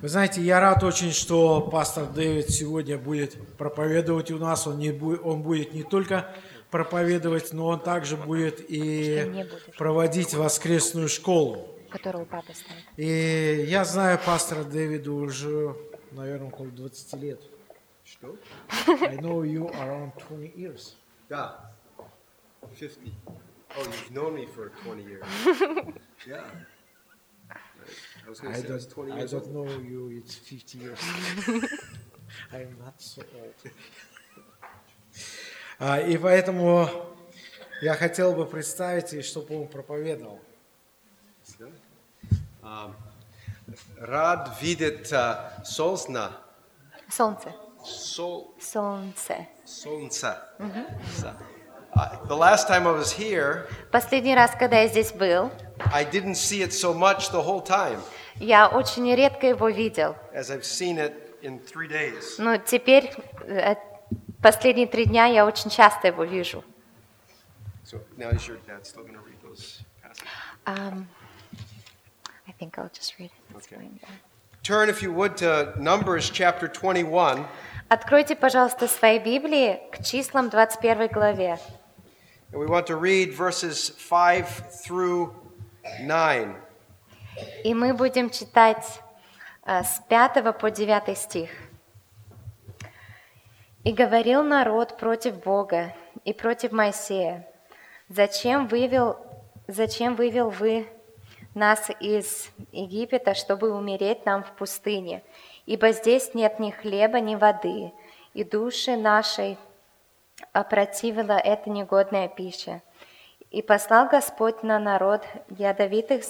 Вы знаете, я рад очень, что пастор Дэвид сегодня будет проповедовать у нас. Он, не будет, он будет не только проповедовать, но он также будет и проводить воскресную школу. которую папа ставит. И я знаю пастора Дэвида уже, наверное, около 20 лет. Что? I know you around 20 years. Да. 50. Oh, you've known me for 20 years. yeah. I I to say I was don't, 20 I years don't old. know you, it's 50 years. I am not so old. А, и поэтому я хотел бы представить, и чтобы он проповедовал. Um, Rad видит uh, Солнце. Солнце. Сол, Солнце. солнце. Uh, the last time I was here, Последний раз, когда я здесь был, I didn't see it so much the whole time я очень редко его видел. as I've seen it in three days. Но теперь, э, последние три дня, я очень часто его вижу. So now is your dad still going to read those passages? Um, I think I'll just read it. It's Okay. fine, yeah. Turn, if you would, to Numbers chapter 21. Откройте, пожалуйста, свои Библии к числам 21 главе. And we want to read verses 5 through 9. И мы будем читать э, с 5 по 9 стих. «И говорил народ против Бога и против Моисея, зачем вывел, зачем вывел вы нас из Египета, чтобы умереть нам в пустыне? Ибо здесь нет ни хлеба, ни воды, и души нашей опротивила эта негодная пища. И послал Господь на народ ядовитых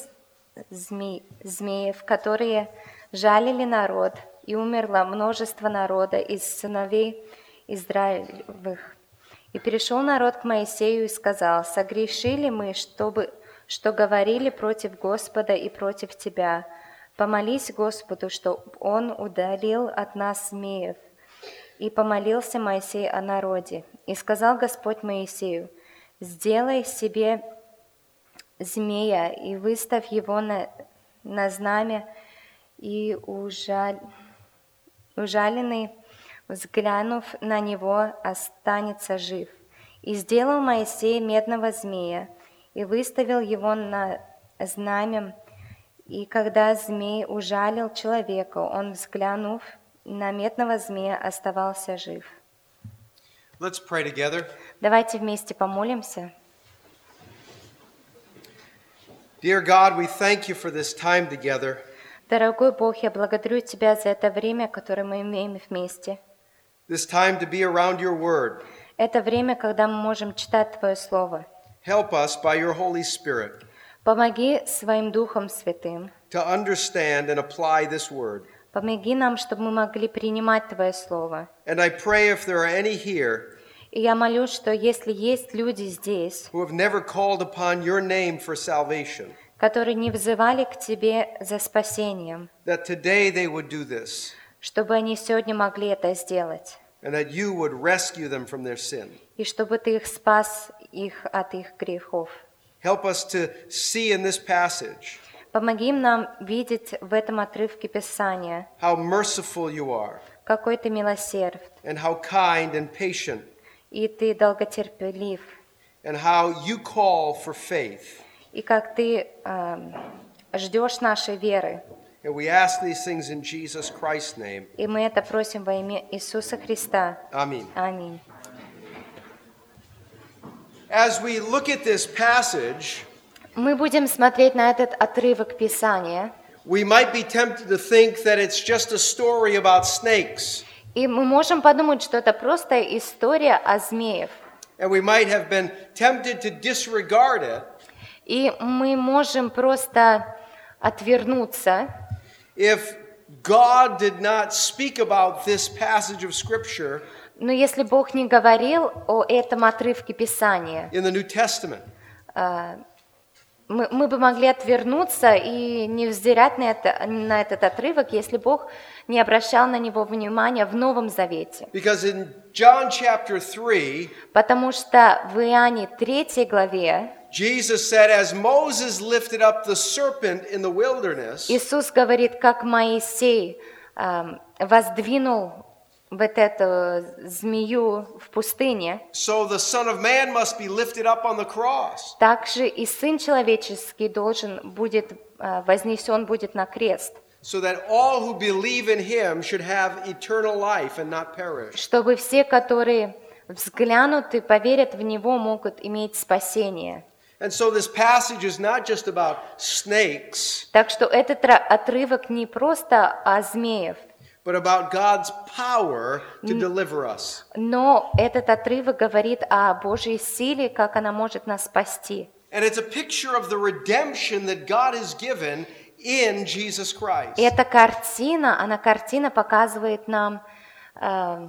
змей, змеев, которые жалили народ, и умерло множество народа из сыновей Израилевых. И перешел народ к Моисею и сказал, «Согрешили мы, чтобы, что говорили против Господа и против Тебя. Помолись Господу, что Он удалил от нас змеев». И помолился Моисей о народе. И сказал Господь Моисею, «Сделай себе змея и выставь его на, на знамя, и ужаль, ужаленный, взглянув на него, останется жив». И сделал Моисей медного змея, и выставил его на знамя, и когда змей ужалил человека, он, взглянув на медного змея, оставался жив. Let's pray together. Давайте вместе помолимся. Dear God, we thank you for this time together. Дорогой Бог, я благодарю Тебя за это время, которое мы имеем вместе. This time to be around your word. Это время, когда мы можем читать Твое Слово. Help us by your Holy Spirit Помоги своим Духом Святым. to understand and apply this word. Помоги нам, чтобы мы могли принимать Твое Слово. And I pray if there are any here И я молюсь, что если есть люди здесь, who have never called upon your name for salvation, которые не взывали к Тебе за спасением, that today they would do this чтобы они сегодня могли это сделать, and that you would rescue them from their sin. и чтобы Ты их спас их от их грехов. Help us to see in this passage Помоги нам видеть в этом отрывке Писания, how merciful you are какой Ты милосерд, and how kind and patient и Ты долготерпелив, and how you call for faith. и как Ты эм, ждешь нашей веры. And we ask these things in Jesus Christ's name. И мы это просим во имя Иисуса Христа. Amen. Аминь. As we look at this passage, Мы будем смотреть на этот отрывок Писания, we might be tempted to think that it's just a story about snakes. и мы можем подумать, что это просто история о змеях. And we might have been tempted to disregard it И мы можем просто отвернуться, if God did not speak about this passage of Scripture но если Бог не говорил о этом отрывке Писания, in the New Testament. Мы, мы бы могли отвернуться и не взирать на, это, на этот отрывок, если Бог не обращал на него внимания в Новом Завете. Because in John chapter 3, Потому что в Иоанне 3 главе Jesus said, As Moses lifted up the serpent in the wilderness, Иисус говорит, как Моисей эм, воздвинул вот эту змею в пустыне, so the Son of Man must be lifted up on the cross. так же и Сын Человеческий должен будет, э, вознесен будет на крест, so that all who believe in him should have eternal life and not perish. чтобы все, которые взглянут и поверят в Него, могут иметь спасение. And so this passage is not just about snakes, Так что этот отрывок не просто о змеев, but about God's power to deliver us. но этот отрывок говорит о Божьей силе, как она может нас спасти. And it's a picture of the redemption that God has given in Jesus Christ. Эта картина, она картина показывает нам, э,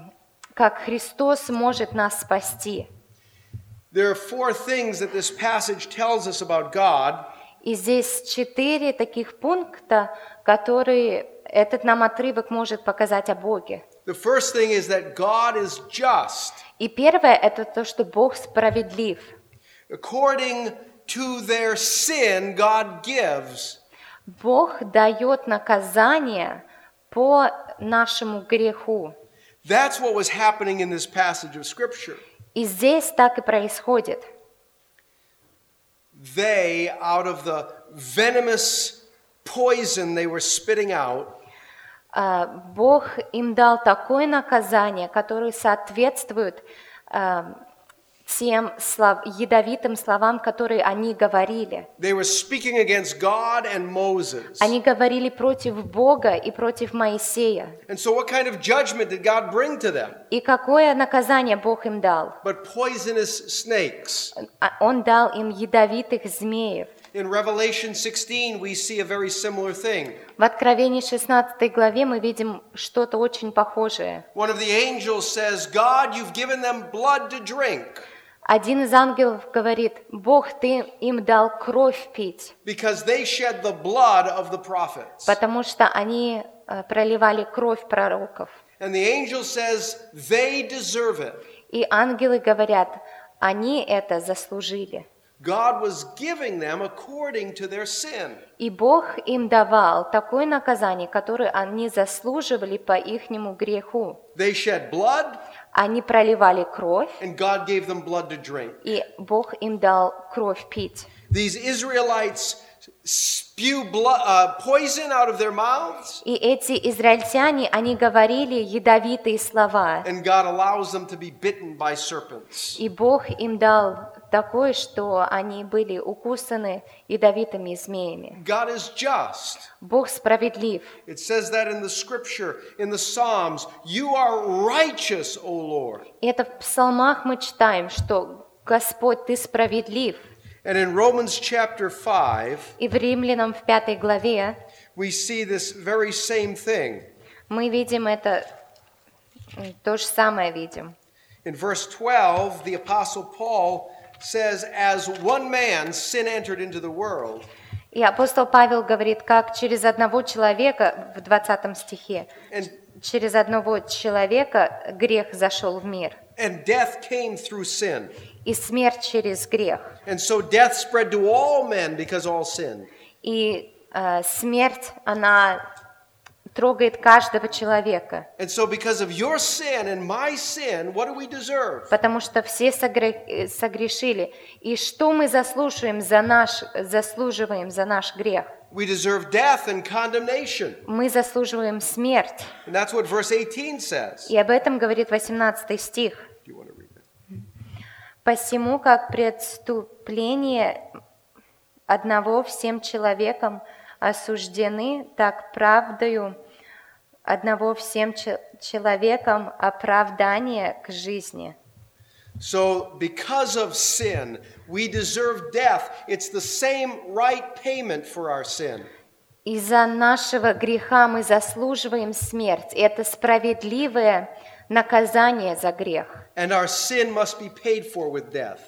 как Христос может нас спасти. There are four things that this passage tells us about God. И здесь четыре таких пункта, которые этот нам отрывок может показать о Боге. The first thing is that God is just. И первое – это то, что Бог справедлив. According to their sin, God gives. Бог дает наказание по нашему греху. That's what was happening in this passage of Scripture. И здесь так и происходит. They, out of the venomous poison they were spitting out, А, Бог им дал такое наказание, которое соответствует а, тем слов- ядовитым словам, которые они говорили. they were speaking against God and Moses. Они говорили против Бога и против Моисея. And so, what kind of judgment did God bring to them? И какое наказание Бог им дал? Snakes. А Он дал им ядовитых змеев. In Revelation 16, we see a very similar thing. В Откровении 16 главе мы видим что-то очень похожее. One of the angels says, God, you've given them blood to drink Один из ангелов говорит, Бог, ты им дал кровь пить, потому что они э, проливали кровь пророков. Says. И ангелы говорят, они это заслужили. God was giving them according to their sin. И Бог им давал такое наказание, которое они заслуживали по ихнему греху. They shed blood, Они проливали кровь, and God gave them blood to drink. и Бог им дал кровь пить. These Israelites spew blood, uh, poison out of their mouths, И эти израильтяне, они говорили ядовитые слова, and God allows them to be bitten by serpents. и Бог им дал такое, что они были укусаны ядовитыми змеями. God is just. Бог справедлив. It says that in the scripture, in the Psalms, you are righteous, O Lord. Это в псалмах мы читаем, что Господь, Ты справедлив. And in Romans chapter 5, И в Римлянам в пятой главе we see this very same thing. мы видим это, то же самое видим. In verse 12, the Apostle Paul says, As one man sin entered into the world, И апостол Павел говорит, как через одного человека, в 20 стихе, and, через одного человека грех зашел в мир, and death came through sin. и смерть через грех. And so death spread to all men because all sinned. И э, смерть, она трогает каждого человека, потому что все э, согрешили. И что мы заслуживаем за наш, заслуживаем за наш грех? We deserve death and condemnation. Мы заслуживаем смерть. And that's what verse 18 says. И об этом говорит 18 стих. Посему, как преступление одного всем человеком осуждены, так правдою одного всем че- человеком оправдание к жизни. So, because of sin, we deserve death. It's the same right payment for our sin. Из-за нашего греха мы заслуживаем смерть. Это справедливое наказание за грех. And our sin must be paid for with death.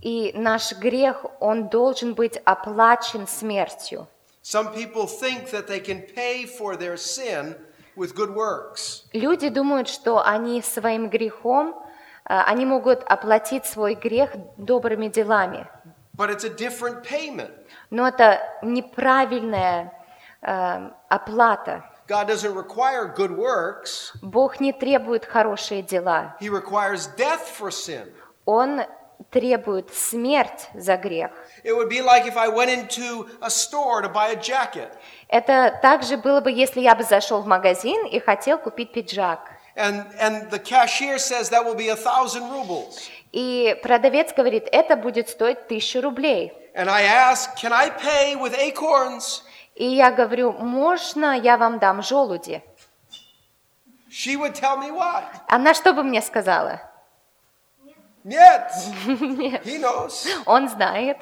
И наш грех, он должен быть оплачен смертью. Some people think that they can pay for their sin with good works. Люди думают, что они своим грехом, э, они могут оплатить свой грех добрыми делами. but it's a different payment. Но это неправильная э, оплата. God doesn't require good works. Бог не требует хорошие дела. He requires death for sin. Он требует смерть за грех. It would be like if I went into a store to buy a jacket. Это также было бы, если я бы зашел в магазин и хотел купить пиджак. And, and the cashier says that will be a thousand rubles. И продавец говорит, это будет стоить тысячу рублей. And I ask, can I pay with acorns? И я говорю, можно я вам дам желуди? She would tell me what? Она что бы мне сказала? Нет. Нет. He knows. Он знает.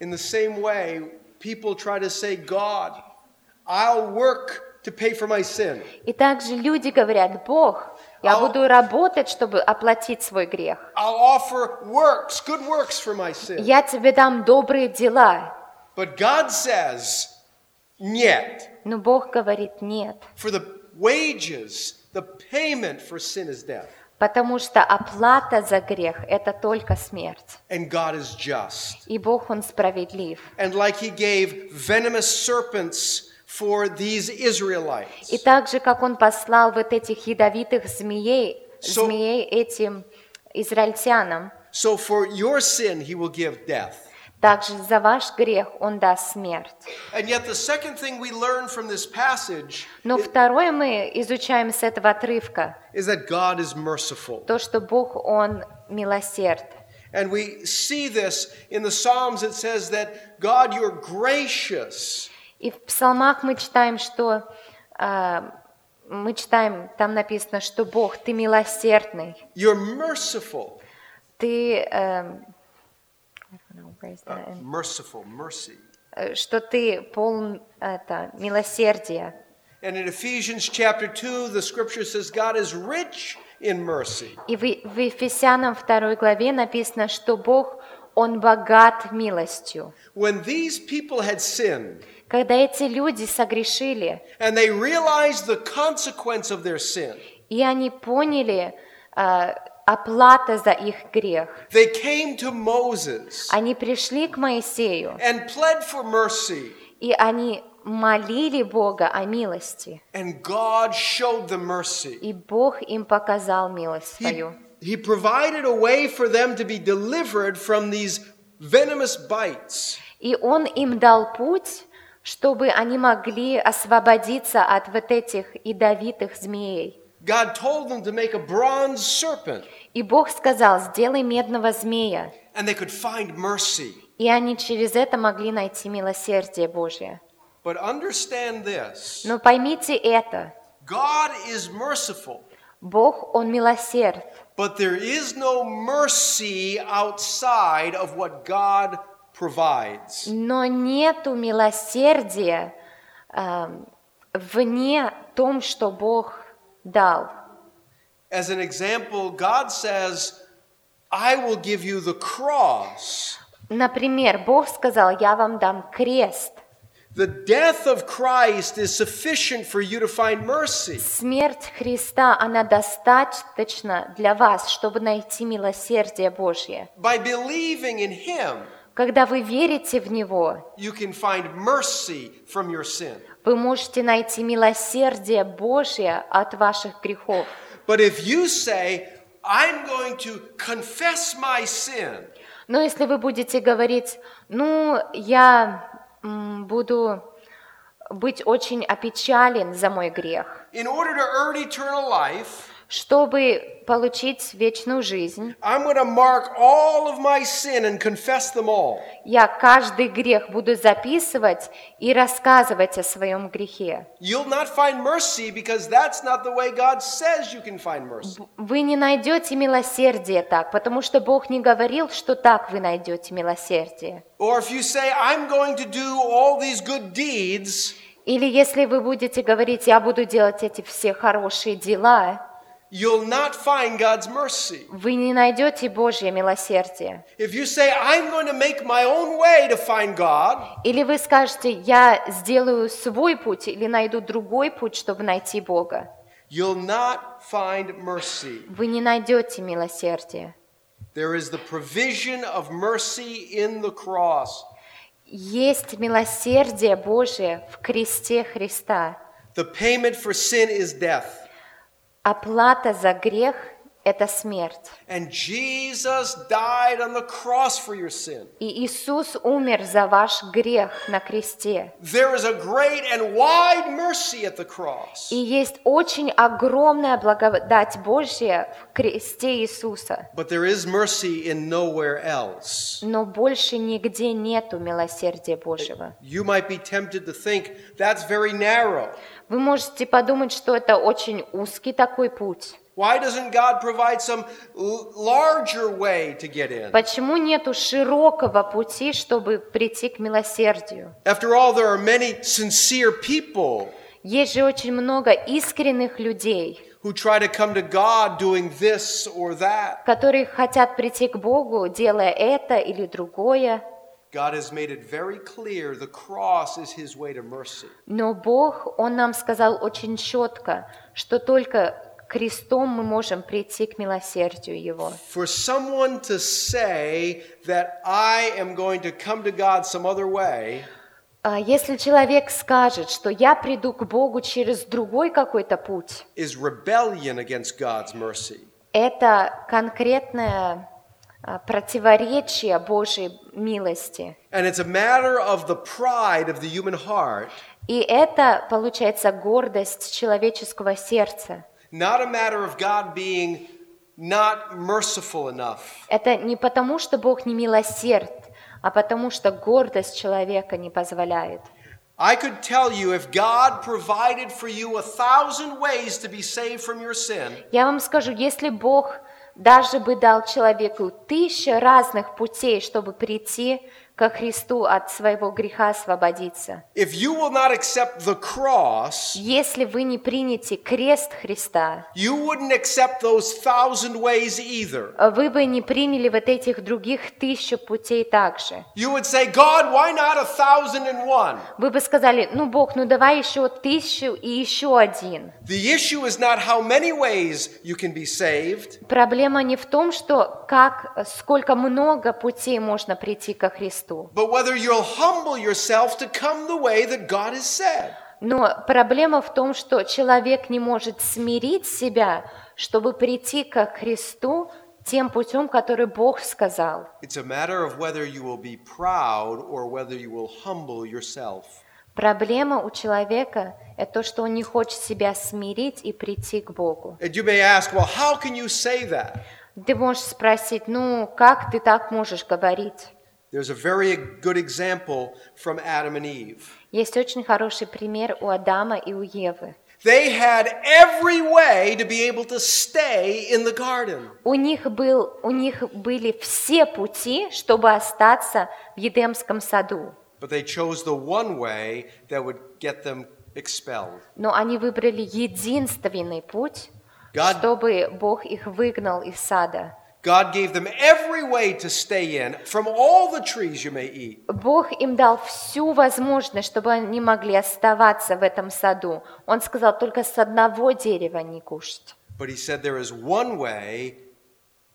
In the same way, people try to say, God, I'll work to pay for my sin. И также люди говорят, Бог, я А- буду работать, чтобы оплатить свой грех. I'll offer works, good works for my sin. Я тебе дам добрые дела. But God says, нет. Но Бог говорит, нет. For the wages, the payment for sin is death. Потому что оплата за грех – это только смерть. And God is just. И Бог, Он справедлив. And like He gave venomous serpents for these Israelites, И так же, как Он послал вот этих ядовитых змеей, змеей этим израильтянам, so for your sin He will give death. Также за ваш грех Он даст смерть. Но второе мы изучаем с этого отрывка, то, что Бог, Он милосерд. And we see this in the Psalms. It says that God, you're gracious. И в псалмах мы читаем, что а, мы читаем, там написано, что Бог, ты милосердный, You're merciful. ты эм, Uh, that in? merciful, mercy. Э, что ты полн это, милосердия. And in Ephesians chapter 2, the scripture says God is rich in mercy. И в, в Ефесянам 2 главе написано, что Бог, Он богат милостью. When these people had sinned Когда эти люди согрешили, and they realized the consequence of their sin, и они поняли э, оплата за их грех, they came to Moses они пришли к Моисею, and pled for mercy. и они молили Бога о милости. And God showed them mercy. И Бог им показал милость свою. he provided a way for them to be delivered from these venomous bites. И Он им дал путь, чтобы они могли освободиться от вот этих ядовитых змеей. God told them to make a bronze serpent, И Бог сказал, сделай медного змея. and they could find mercy. И они через это могли найти милосердие Божье. But understand this Но поймите это. God is merciful, Бог, Он милосерд. but there is no mercy outside of what God provides. Но нету милосердия эм, вне том, что Бог дал. As an example, God says, I will give you the cross. Например, Бог сказал, я вам дам крест. The death of Christ is sufficient for you to find mercy. Смерть Христа, она достаточна для вас, чтобы найти милосердие Божье. By believing in Him, Когда вы верите в Него, you can find mercy from your sin. Вы можете найти милосердие Божье от ваших грехов. But if you say, I'm going to confess my sin, Но если вы будете говорить, ну, я буду быть очень опечален за мой грех, in order to earn eternal life, чтобы получить вечную жизнь, I'm going to mark all of my sin and confess them all. я каждый грех буду записывать и рассказывать о своем грехе. You'll not find mercy because that's not the way God says you can find mercy. Вы не найдете милосердие так, потому что Бог не говорил, что так вы найдете милосердие. Or if you say, I'm going to do all these good deeds, Или если вы будете говорить, я буду делать эти все хорошие дела, you'll not find God's mercy. вы не найдете Божье милосердие. If you say, I'm going to make my own way to find God, Или вы скажете, я сделаю свой путь или найду другой путь, чтобы найти Бога. you'll not find mercy. Вы не найдете милосердие. There is the provision of mercy in the cross. Есть милосердие Божие в кресте Христа. The payment for sin is death. Оплата за грех – это смерть. And Jesus died on the cross for your sin. И Иисус умер за ваш грех на кресте. There is a great and wide mercy at the cross. И есть очень огромная благодать Божья в кресте Иисуса. But there is mercy in nowhere else. Но больше нигде нету милосердия Божьего. You might be tempted to think that's very narrow. Вы можете подумать, что это очень узкий такой путь. Why doesn't God provide some larger way to get in? Почему нету широкого пути, чтобы прийти к милосердию? After all, there are many sincere people Есть же очень много искренних людей, who try to come to God doing this or that. которые хотят прийти к Богу, делая это или другое. God has made it very clear the cross is his way to mercy. Но Бог, Он нам сказал очень четко, что только крестом мы можем прийти к милосердию Его. For someone to say that I am going to come to God some other way А Если человек скажет, что я приду к Богу через другой какой-то путь, is rebellion against God's mercy. это конкретное а, противоречие Божьей милости. And it's a matter of the pride of the human heart, И это, получается, гордость человеческого сердца. not a matter of God being not merciful enough. Это не потому, что Бог не милосерд, а потому что гордость человека не позволяет. I could tell you if God provided for you a thousand ways to be saved from your sin, Я вам скажу, если Бог даже бы дал человеку тысячу разных путей, чтобы прийти ко Христу от своего греха освободиться, if you will not accept the cross, если вы не примете крест Христа, you wouldn't accept those thousand ways either. вы бы не приняли вот этих других тысячу путей также. You would say, God, why not a thousand and one? Вы бы сказали, ну Бог, ну давай еще тысячу и еще один. The issue is not how many ways you can be saved. Проблема не в том, что как, сколько много путей можно прийти ко Христу, But whether you'll humble yourself to come the way that God has said. но проблема в том, что человек не может смирить себя, чтобы прийти ко Христу тем путем, который Бог сказал. It's a matter of whether you will be proud or whether you will humble yourself. Проблема у человека – это то, что он не хочет себя смирить и прийти к Богу. And you may ask, well, how can you say that? Ты можешь спросить, ну, как ты так можешь говорить? There's a very good example from Adam and Eve. Есть очень хороший пример у Адама и у Евы. They had every way to be able to stay in the garden. У них, был, у них были все пути, чтобы остаться в Едемском саду. But they chose the one way that would get them expelled. Но они выбрали единственный путь, God- чтобы Бог их выгнал из сада. God gave them every way to stay in from all the trees you may eat. Бог им дал всю возможность, чтобы они могли оставаться в этом саду. Он сказал, только с одного дерева не кушать. But he said there is one way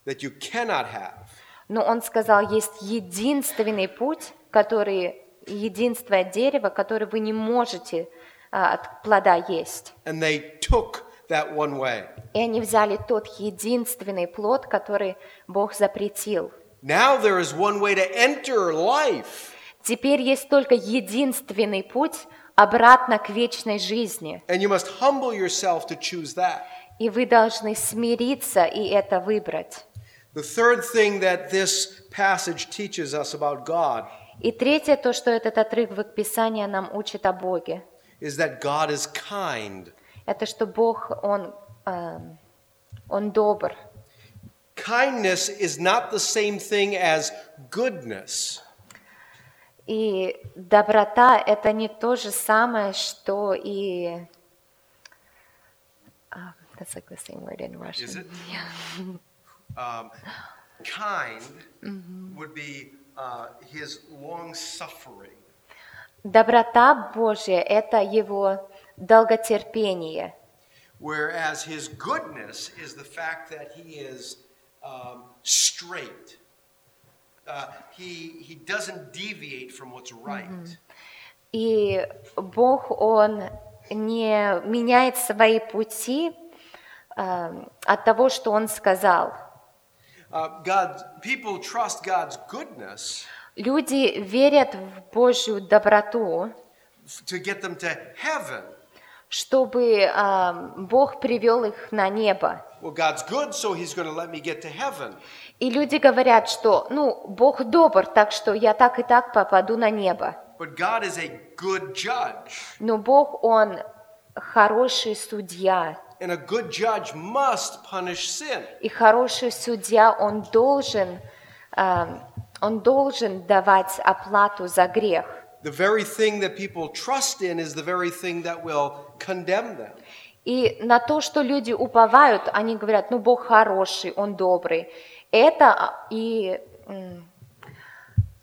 that you cannot have. Но он сказал, есть единственный путь, который, единственное дерево, которое вы не можете а, от плода есть. And they took that one way. И они взяли тот единственный плод, который Бог запретил. Now there is one way to enter life, Теперь есть только единственный путь обратно к вечной жизни. and you must humble yourself to choose that. И вы должны смириться и это выбрать. The third thing that this passage teaches us about God И третье, то, что этот отрывок Писания нам учит о Боге, is that God is kind. Это что Бог, Он, эм, он добр. Kindness is not the same thing as goodness. И доброта – это не то же самое, что и... Ah, that's like the same word in Russian. Is it? Um, kind would be uh, his long suffering. Доброта Божья – это Его долготерпение, Whereas his goodness is the fact that he is um, straight. Uh, he, he doesn't deviate from what's right. И Бог, Он не меняет свои пути э, от того, что Он сказал. Uh, God, people trust God's goodness Люди верят в Божью доброту, to get them to heaven. Чтобы э, Бог привел их на небо. И люди говорят, что, ну, Бог добр, так что я так и так попаду на небо. Но Бог, Он хороший судья. and a good judge must punish sin. И хороший судья, он должен, эм, он должен давать оплату за грех. The very thing that people trust in is the very thing that will condemn them. И на то, что люди уповают, они говорят, ну Бог хороший, Он добрый. Это а, и,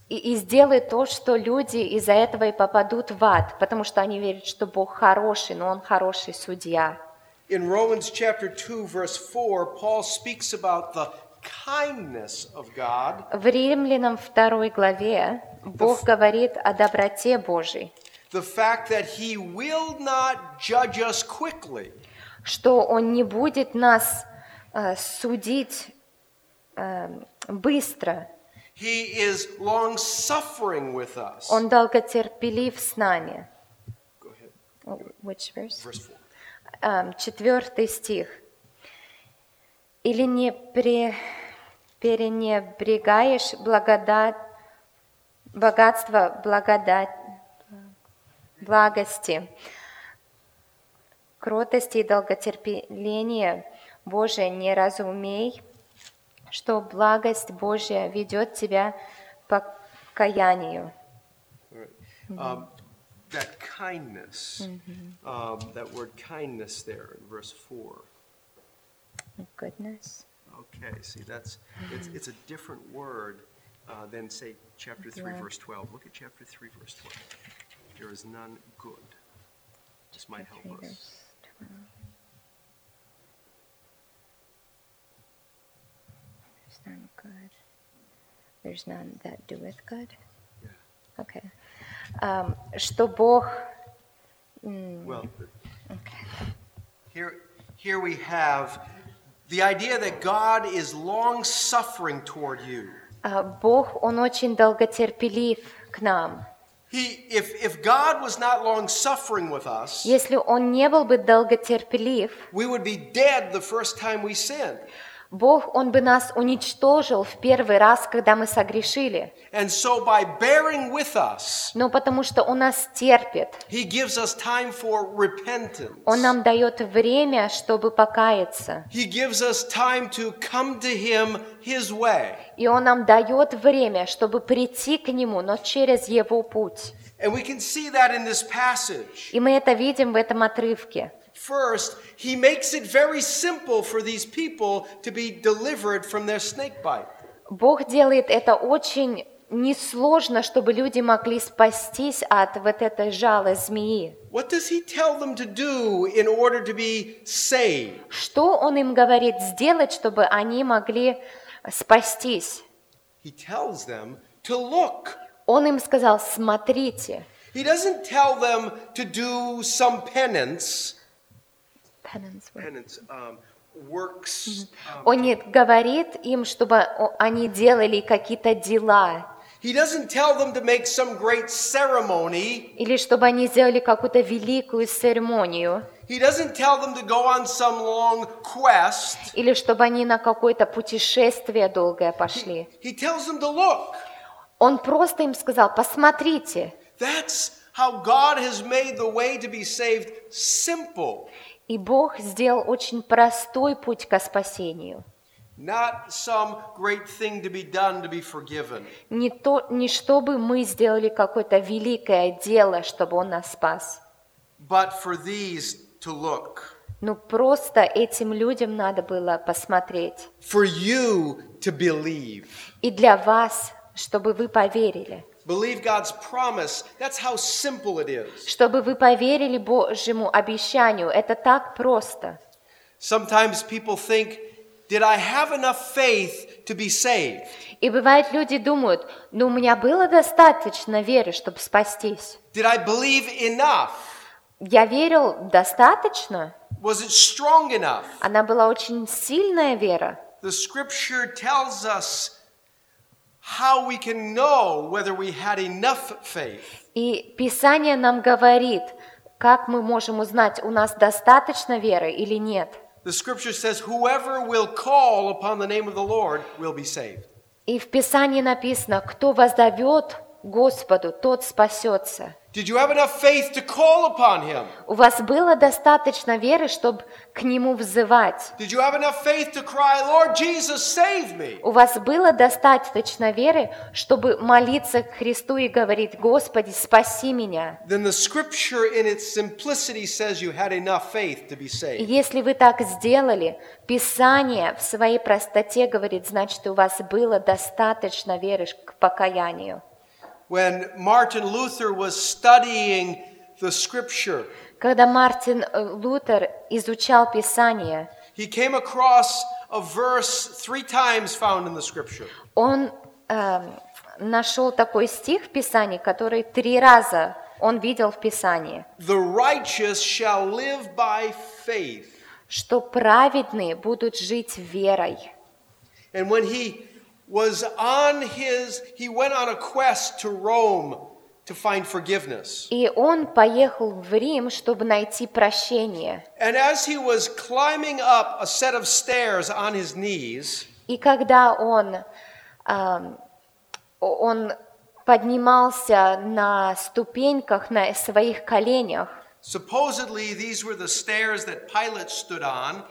и, и сделает то, что люди из-за этого и попадут в ад, потому что они верят, что Бог хороший, но Он хороший судья. In Romans chapter 2 verse 4, Paul speaks about the kindness of God В Римлянам 2 главе Бог говорит о доброте Божьей, the fact that he will not judge us quickly. что Он не будет нас э, судить э, быстро, He is long suffering with us. Он долготерпелив с нами. Go ahead. Which verse? Verse 4. Эм, Четвертый стих. Или не пре- перенебрегаешь благодать, богатство благодать, благости, кротости и долготерпения Божия не разумей, что благость Божья ведет тебя по покаянию. Right. Um, that kindness, um, that word kindness there in verse 4. Goodness. Okay, see, that's, it's, it's a different word uh, than, say, chapter 3, Yeah. verse 12. Look at chapter 3, verse 12. There is none good. This might help us. There's none good. There's none that doeth good. Yeah. Okay. Um, что Бог... м, Well, here, here we have the idea that God is long suffering toward you. а, Бог, Он очень долготерпелив к нам. He, if, if God was not long suffering with us, Если Он не был бы долготерпелив, we would be dead the first time we sinned. Бог, Он бы нас уничтожил в первый раз, когда мы согрешили. And so, by bearing with us, Но потому что Он нас терпит. He gives us time for repentance. Он нам дает время, чтобы покаяться. He gives us time to come to Him His way. И Он нам дает время, чтобы прийти к Нему, но через Его путь. And we can see that in this passage. И мы это видим в этом отрывке. First, He makes it very simple for these people to be delivered from their snake bite. Бог делает это очень несложно, чтобы люди могли спастись от вот этой жала змеи. What does He tell them to do in order to be saved? Что Он им говорит сделать, чтобы они могли спастись? He tells them to look. Он им сказал, смотрите. He doesn't tell them to do some penance, Он не говорит им, чтобы они делали какие-то дела, he doesn't tell them to make some great ceremony. или чтобы они сделали какую-то великую церемонию, He doesn't tell them to go on some long quest. или чтобы они на какое-то путешествие долгое пошли. He tells them to look. Он просто им сказал, посмотрите. That's how God has made the way to be saved simple, И Бог сделал очень простой путь к спасению. not some great thing to be done to be forgiven. Не, то, не чтобы мы сделали какое-то великое дело, чтобы Он нас спас. But for these to look, Ну просто этим людям надо было посмотреть. for you to believe. И для вас, чтобы вы поверили. Believe God's promise. That's how simple it is. Чтобы вы поверили Божьему обещанию. Это так просто. Sometimes people think Did I have enough faith to be saved? И бывает, люди думают, ну у меня было достаточно веры, чтобы спастись. Did I believe enough? Я верил достаточно. Was it strong enough? Она была очень сильная вера. The scripture tells us how we can know whether we had enough faith. И Писание нам говорит, как мы можем узнать, у нас достаточно веры или нет. The scripture says, Whoever will call upon the name of the Lord will be saved. И в Писании написано, кто воззовет Господу, тот спасется. Did you have enough faith to call upon him? У вас было достаточно веры, чтобы к Нему взывать. Did you have enough faith to cry, Lord Jesus, save me? У вас было достаточно веры, чтобы молиться к Христу и говорить, Господи, спаси меня. Then the scripture in its simplicity says you had enough faith to be И saved. если вы так сделали, Писание в своей простоте говорит, значит, у вас было достаточно веры к покаянию. When Martin Luther was studying the scripture, Когда Мартин э, Лутер изучал Писание, he came across a verse three times found in the scripture. он эм, нашел такой стих в Писании, который три раза он видел в Писании, The righteous shall live by faith. что праведные будут жить верой. And when he was on his, he went on a quest to Rome to find forgiveness. И он поехал в Рим, чтобы найти прощение. And as he was climbing up a set of stairs on his knees, И когда он, эм, он поднимался на ступеньках, на своих коленях, supposedly these were the stairs that Pilate stood on,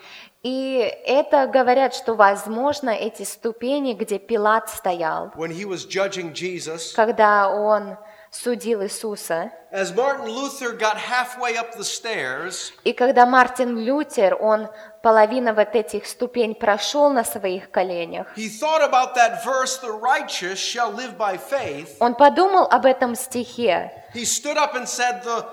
и это говорят, что, возможно, эти ступени, где Пилат стоял, when he was judging Jesus. когда он судил Иисуса, As Martin Luther got halfway up the stairs, и когда Мартин Лютер, он половину вот этих ступень прошел на своих коленях, he thought about that verse, the righteous shall live by faith. он подумал об этом стихе, He stood up and said, The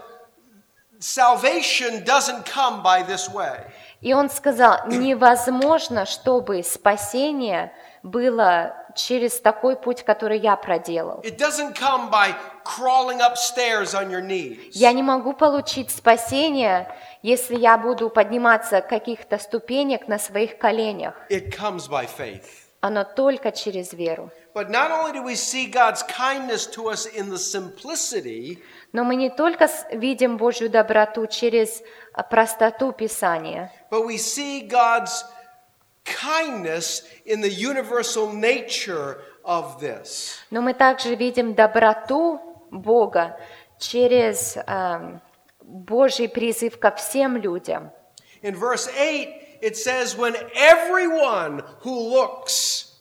salvation doesn't come by this way. и он сказал, невозможно, чтобы спасение было через такой путь, который я проделал. It doesn't come by crawling upstairs on your knees. Я не могу получить спасение, если я буду подниматься каких-то ступенек на своих коленях. It comes by faith. Оно только через веру. But not only do we see God's kindness to us in the simplicity, Но мы не только видим Божью доброту через а, простоту Писания, but we see God's kindness in the universal nature of this. но мы также видим доброту Бога через ам, Божий призыв ко всем людям. In verse 8, it says, When everyone who looks,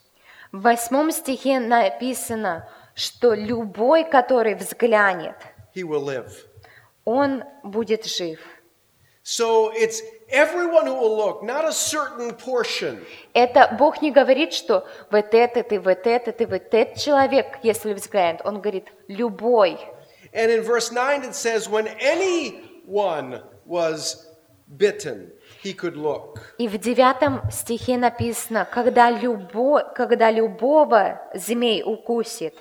В восьмом стихе написано, что любой, который взглянет, he will live. он будет жив. So it's everyone who will look, not a certain portion. Это Бог не говорит, что вот этот и вот этот и вот этот человек, если взглянет. Он говорит, любой. And in verse 9, it says, When anyone was bitten, he could look. И в девятом стихе написано, когда, любо, когда любого змей укусит.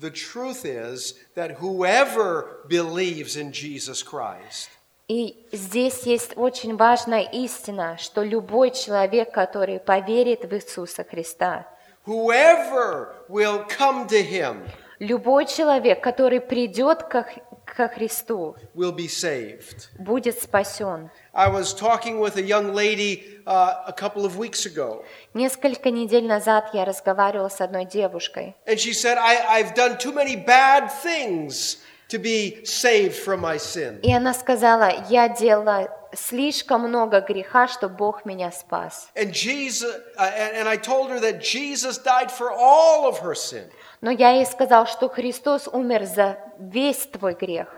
The truth is that whoever believes in Jesus Christ И здесь есть очень важная истина, что любой человек, который поверит в Иисуса Христа, Whoever will come to him любой человек, который придет ко, ко Христу, will be saved. будет спасен. I was talking with a young lady uh, a couple of weeks ago, Несколько недель назад я разговаривала с одной девушкой, and she said, I, I've done too many bad things to be saved from my sin. и она сказала, я делала слишком много греха, чтобы Бог меня спас. And Jesus, uh, and, and I told her that Jesus died for all of her sin. Но я ей сказал, что Христос умер за весь твой грех, Uh,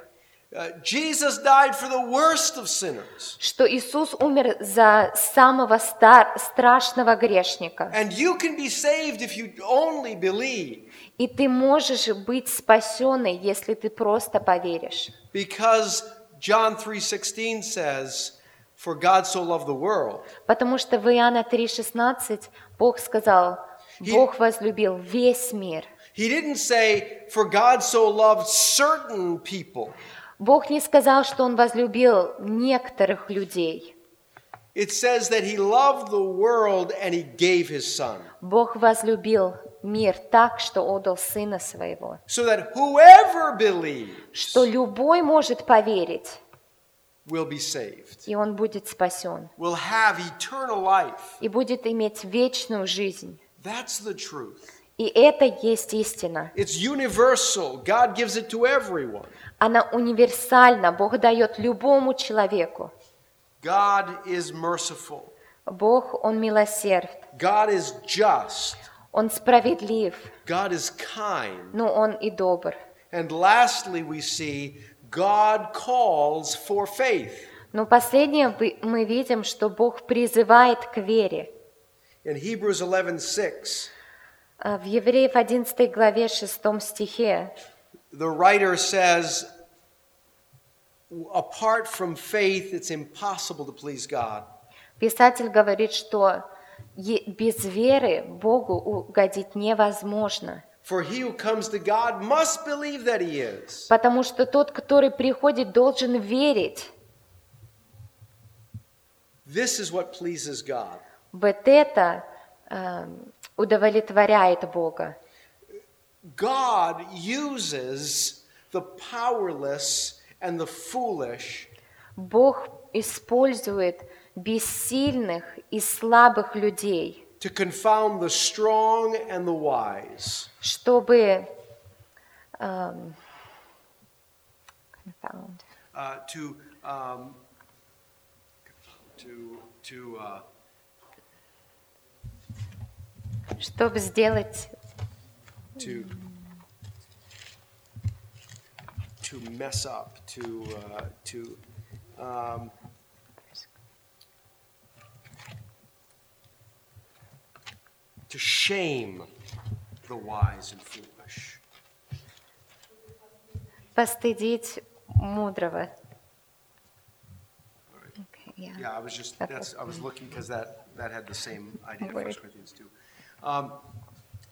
Jesus died for the worst of sinners. что Иисус умер за самого стар- страшного грешника. And you can be saved if you only believe. И ты можешь быть спасенной, если ты просто поверишь. Because John 3:16 says, For God so loved the world Потому что в Иоанна 3,16 Бог сказал, Бог возлюбил весь мир. He didn't say, For God so loved certain people. Бог не сказал, что Он возлюбил некоторых людей. It says that He loved the world and He gave His Son. Бог возлюбил мир так, что отдал Сына Своего, So that whoever believes что любой может поверить, will be saved, и он будет спасен, will have eternal life. и будет иметь вечную жизнь. That's the truth. И это есть истина. It's universal. God gives it to everyone. Она универсальна, Бог дает любому человеку. God is merciful. Бог, Он милосерд, God is just. Он справедлив, God is kind. но Он и добр. And lastly, we see God calls for faith. Но последнее вы- мы видим, что Бог призывает к вере. In Hebrews 11:6, А В Евреев 11 главе 6 стихе the writer says, apart from faith, it's impossible to please God. писатель говорит, что е- без веры Богу угодить невозможно. For he who comes to God must believe that he is, Потому что тот, который приходит, должен верить. This is what pleases God. Вот это эм, удовлетворяет Бога. God uses the powerless and the foolish Бог использует бессильных и слабых людей, to confound the strong and the wise. чтобы эм, confound. Uh, to um, to to uh, чтобы сделать to to mess up, to uh, to um, to shame the wise and foolish. постыдить мудрого. Okay, yeah. Yeah, I was just that's I was looking because that that had the same idea. Word. First Corinthians two. Um,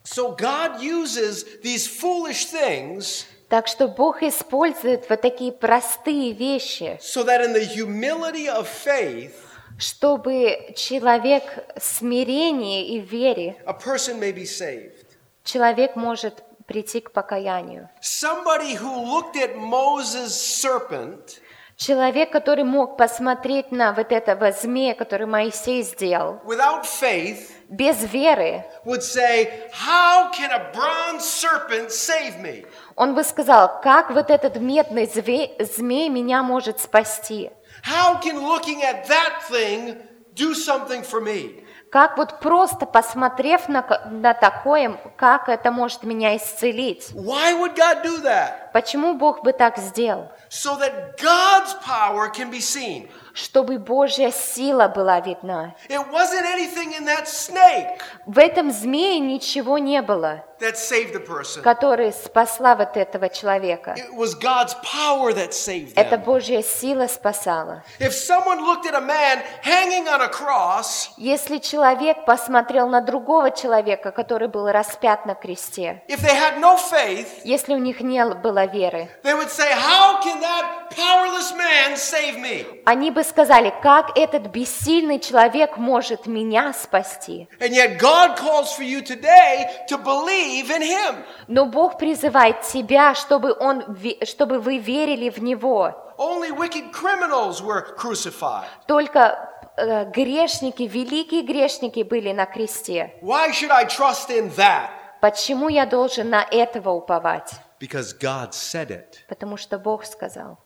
so God uses these foolish things Так что Бог использует вот такие простые вещи, so that in the humility of faith, чтобы человек в смирении и в вере, a person may be saved. человек может прийти к покаянию. Somebody who looked at Moses' serpent Человек, который мог посмотреть на вот этого змея, который Моисей сделал, without faith без веры, would say, How can a bronze serpent save me? он бы сказал, как вот этот медный зве- змей меня может спасти? How can looking at that thing do something for me? Как вот просто посмотрев на, на такое, как это может меня исцелить? Why would God do that? Почему Бог бы так сделал? So that God's power can be seen. Чтобы Божья сила была видна. It wasn't anything in that snake В этом змее ничего не было, That saved the person. которая спасла вот этого человека. It was God's power that saved Это. Божья сила спасала. If someone looked at a man hanging on a cross, Если человек посмотрел на другого человека, который был распят на кресте, if they had no faith, если у них не было веры, they would say, How can that powerless man save me? они бы сказали, как этот бессильный человек может меня спасти. And yet God calls for you today to believe in him. Но Бог призывает тебя, чтобы, он, чтобы вы верили в Него. Only wicked criminals were crucified. Только э, грешники, великие грешники были на кресте. Why should I trust in that? Почему я должен на этого уповать? Because God said it. Потому что Бог сказал.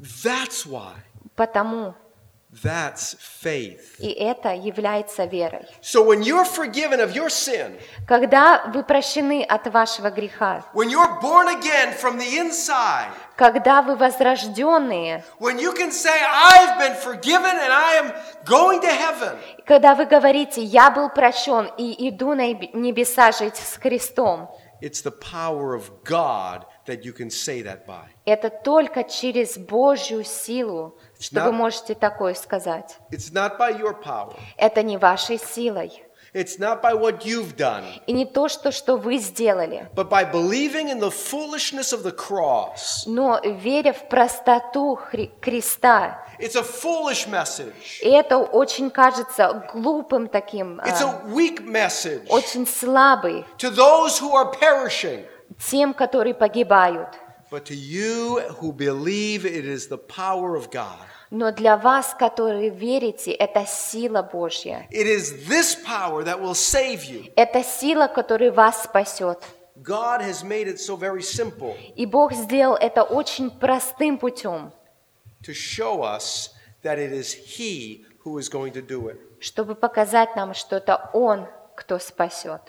That's why. Потому. That's faith. И это является верой. So when you're forgiven of your sin, Когда вы прощены от вашего греха, when you're born again from the inside, когда вы возрожденные, when you can say, I've been forgiven and I am going to heaven, когда вы говорите, я был прощен и иду на небеса жить с Христом, it's the power of God that you can say that by. Это только через Божью силу, что вы можете такое сказать. It's. Это не вашей силой. It's not by what you've done, И не то, что, что вы сделали. but by believing in the foolishness of the cross. Но веря в простоту Хри- креста, It's a foolish message. и это очень кажется глупым таким, It's а, a weak message очень слабый to those who are perishing. тем, которые погибают. But to you who believe it is the power of God. Но для вас, которые верите, это сила Божья. It is this power that will save you. Это сила, которая вас спасет. God has made it so very simple И Бог сделал это очень простым путем, to show us that it is He who is going to do it. чтобы показать нам, что это Он, кто спасет.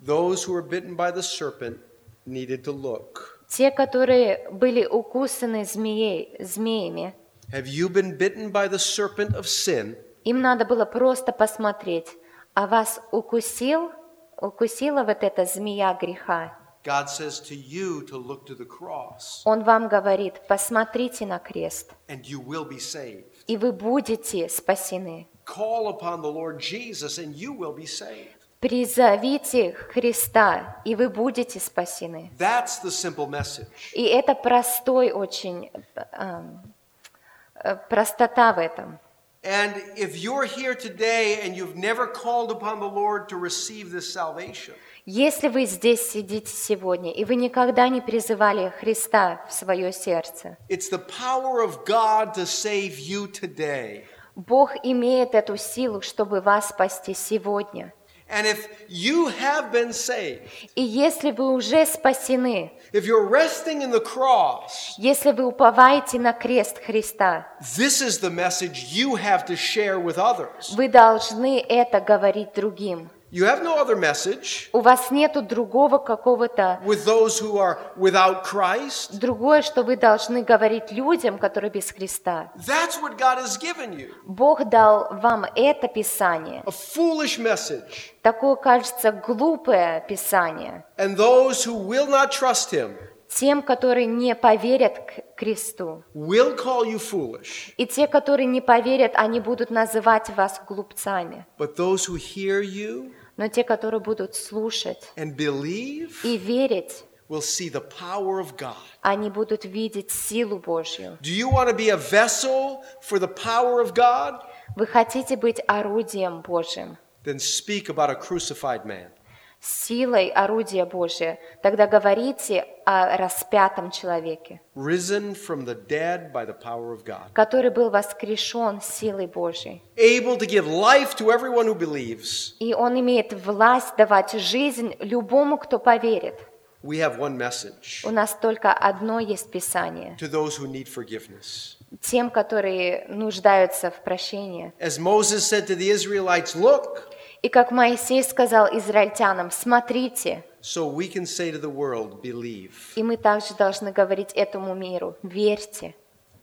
Those who were bitten by the serpent needed to look. Те, которые были укусаны змеей, змеями, Have you been bitten by the serpent of sin? им надо было просто посмотреть, а вас укусил, укусила вот эта змея греха. God says to you to look to the cross, Он вам говорит, посмотрите на крест, and you will be saved. и вы будете спасены. Call upon the Lord Jesus, and you will be saved. Призовите Христа, и вы будете спасены. That's the simple message. И это простой очень, эм, э, простота в этом. And if you're here today and you've never called upon the Lord to receive this salvation, Если вы здесь сидите сегодня, и вы никогда не призывали Христа в свое сердце, it's the power of God to save you today. Бог имеет эту силу, чтобы вас спасти сегодня. And if you have been saved, И если вы уже спасены, if you're resting in the cross, если вы уповаете на крест Христа, this is the message you have to share with others. вы должны это говорить другим. You have no other message У вас нету другого какого-то, with those who are without Christ. другое, что вы должны говорить людям, которые без Христа. That's what God has given you Бог дал вам это Писание. a foolish message. Такое, кажется, глупое Писание. And those who will not trust Him Тем, которые не поверят к кресту. will call you foolish. И те, которые не поверят, они будут называть вас глупцами. But those who hear you Но те, которые будут слушать and believe и верить, will see the power of God. они будут видеть силу Божью. Do you want to be a vessel for the power of God? Вы хотите быть орудием Божьим, Then speak about a crucified man. Силой орудия Божия. Тогда говорите о распятом человеке, risen from the dead by the power of God, который был воскрешен силой Божьей. able to give life to everyone who believes. И он имеет власть давать жизнь любому, кто поверит. We have one message У нас только одно есть Писание. to those who need forgiveness. Тем, которые нуждаются в прощении. As Moses said to the Israelites, Look, И как Моисей сказал израильтянам, смотрите, so we can say to the world, Believe. и мы также должны говорить этому миру, верьте.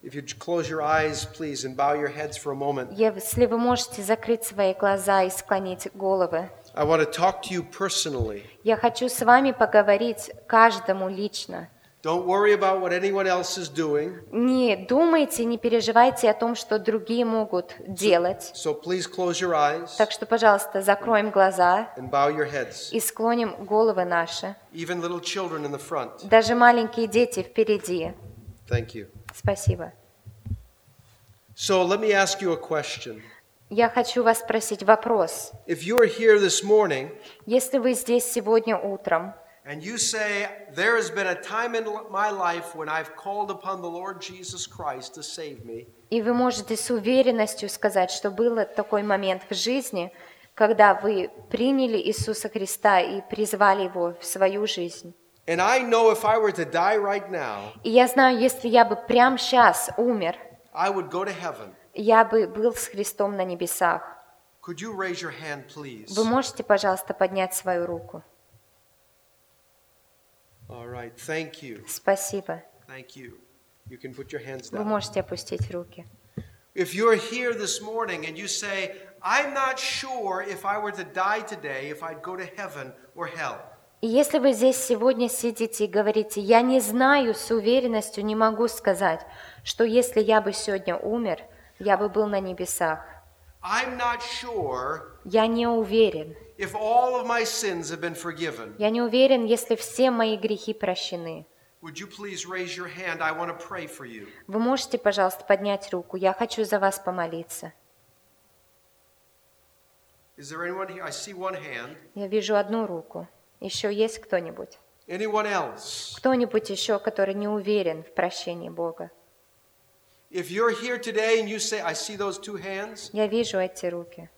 If you close your eyes, please, and bow your heads for a moment, Если вы можете закрыть свои глаза и склонить головы, I want to talk to you personally. я хочу с вами поговорить каждому лично. Don't worry about what anyone else is doing. Не думайте, не переживайте о том, что другие могут делать. So please close your eyes Так что, пожалуйста, закроем глаза and bow your heads. и склоним головы наши. Even little children in the front. Даже маленькие дети впереди. Thank you. Спасибо. So let me ask you a question. Я хочу вас спросить вопрос. If you are here this morning Если вы здесь сегодня утром, and you say, There has been a time in my life when I've called upon the Lord Jesus Christ to save me, и вы можете с уверенностью сказать, что был такой момент в жизни, когда вы приняли Иисуса Христа и призвали Его в свою жизнь. and I know if I were to die right now, И я знаю, если я бы прямо сейчас умер, I would go to heaven. я бы был с Христом на небесах. Could you raise your hand, please? Вы можете, пожалуйста, поднять свою руку? All right. Thank you. Спасибо. Thank you. You can put your hands Вы down. можете опустить руки. If you're here this morning and you say, I'm not sure if I were to die today, if I'd go to heaven or hell. И если вы здесь сегодня сидите и говорите, я не знаю, с уверенностью не могу сказать, что если я бы сегодня умер, я бы был на небесах. I'm not sure Я не уверен. if all of my sins have been forgiven. Я не уверен, если все мои грехи прощены. Would you please raise your hand? I want to pray for you. Вы можете, пожалуйста, поднять руку? Я хочу за вас помолиться. Is there anyone here? I see one hand. Я вижу одну руку. Еще есть кто-нибудь? Anyone else? Кто-нибудь еще, который не уверен в прощении Бога? If you're here today and you say, I see those two hands, Я вижу эти руки.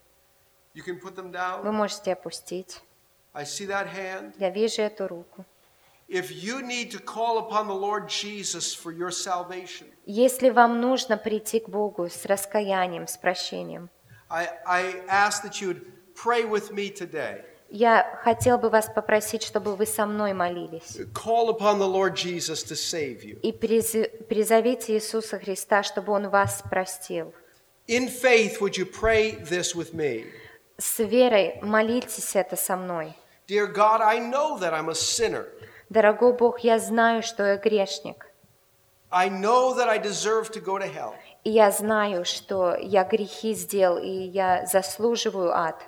you can put them Вы down. можете опустить. I see that hand. Я вижу эту руку. If you need to call upon the Lord Jesus for your salvation, Если вам нужно прийти к Богу с раскаянием, с прощением, I, I ask that you would pray with me today. Я хотел бы вас попросить, чтобы вы со мной молились. Call upon the Lord Jesus to save you. И призовите Иисуса Христа, чтобы Он вас простил. In faith, would you pray this with me? С верой молитесь это со мной. Dear God, I know that I'm a sinner. Дорогой Бог, я знаю, что я грешник. I know that I deserve to go to hell. И я знаю, что я грехи сделал, и я заслуживаю ад.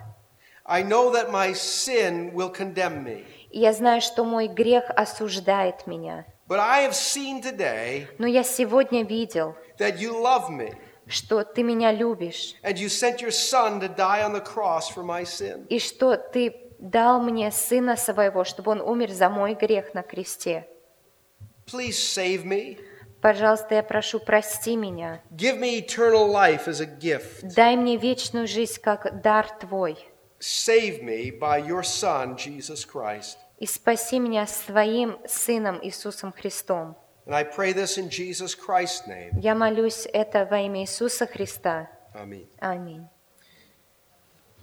I know that my sin will condemn me. Я знаю, что мой грех осуждает меня. But I have seen today Но я сегодня видел, that you love me что ты меня любишь, and you sent your son to die on the cross for my sin. и что ты дал мне сына своего, чтобы он умер за мой грех на кресте. Please save me. Пожалуйста, я прошу, прости меня. Give me eternal life as a gift. Дай мне вечную жизнь как дар Твой. Save me by your son, Jesus Christ. И спаси меня своим Сыном Иисусом Христом. And I pray this in Jesus Christ's name. Я молюсь это во имя Иисуса Христа. Amen. Аминь.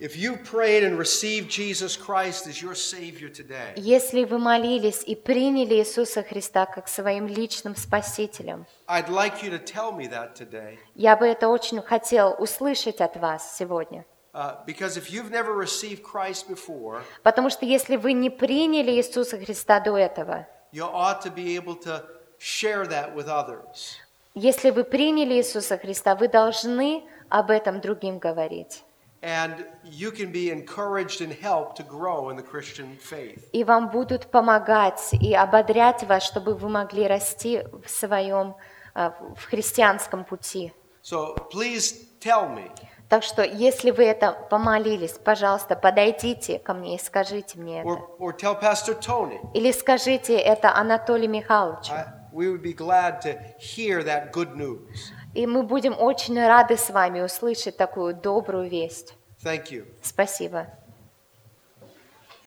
If you prayed and received Jesus Christ as your Savior today, Если вы молились и приняли Иисуса Христа как своим личным Спасителем, I'd like you to tell me that today. я бы это очень хотел услышать от вас сегодня. Uh, because if you've never received Christ before, Потому что если вы не приняли Иисуса Христа до этого, you ought to be able to share that with others. если вы приняли Иисуса Христа, вы должны об этом другим говорить. And you can be encouraged and helped to grow in the Christian faith. И вам будут помогать и ободрять вас, чтобы вы могли расти в своем, э, в христианском пути. So please tell me. Так что, если вы это помолились, пожалуйста, подойдите ко мне и скажите мне это. Or, or tell Pastor Tony. Или скажите это Анатолию Михайловичу. I, we would be glad to hear that good news. И мы будем очень рады с вами услышать такую добрую весть. Thank you. Спасибо.